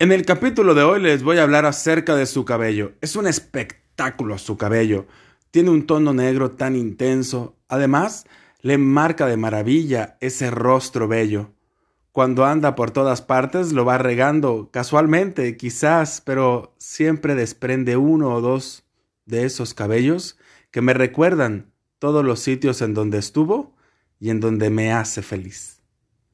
En el capítulo de hoy les voy a hablar acerca de su cabello. Es un espectáculo su cabello. Tiene un tono negro tan intenso. Además, le marca de maravilla ese rostro bello. Cuando anda por todas partes lo va regando casualmente, quizás, pero siempre desprende uno o dos de esos cabellos que me recuerdan todos los sitios en donde estuvo y en donde me hace feliz.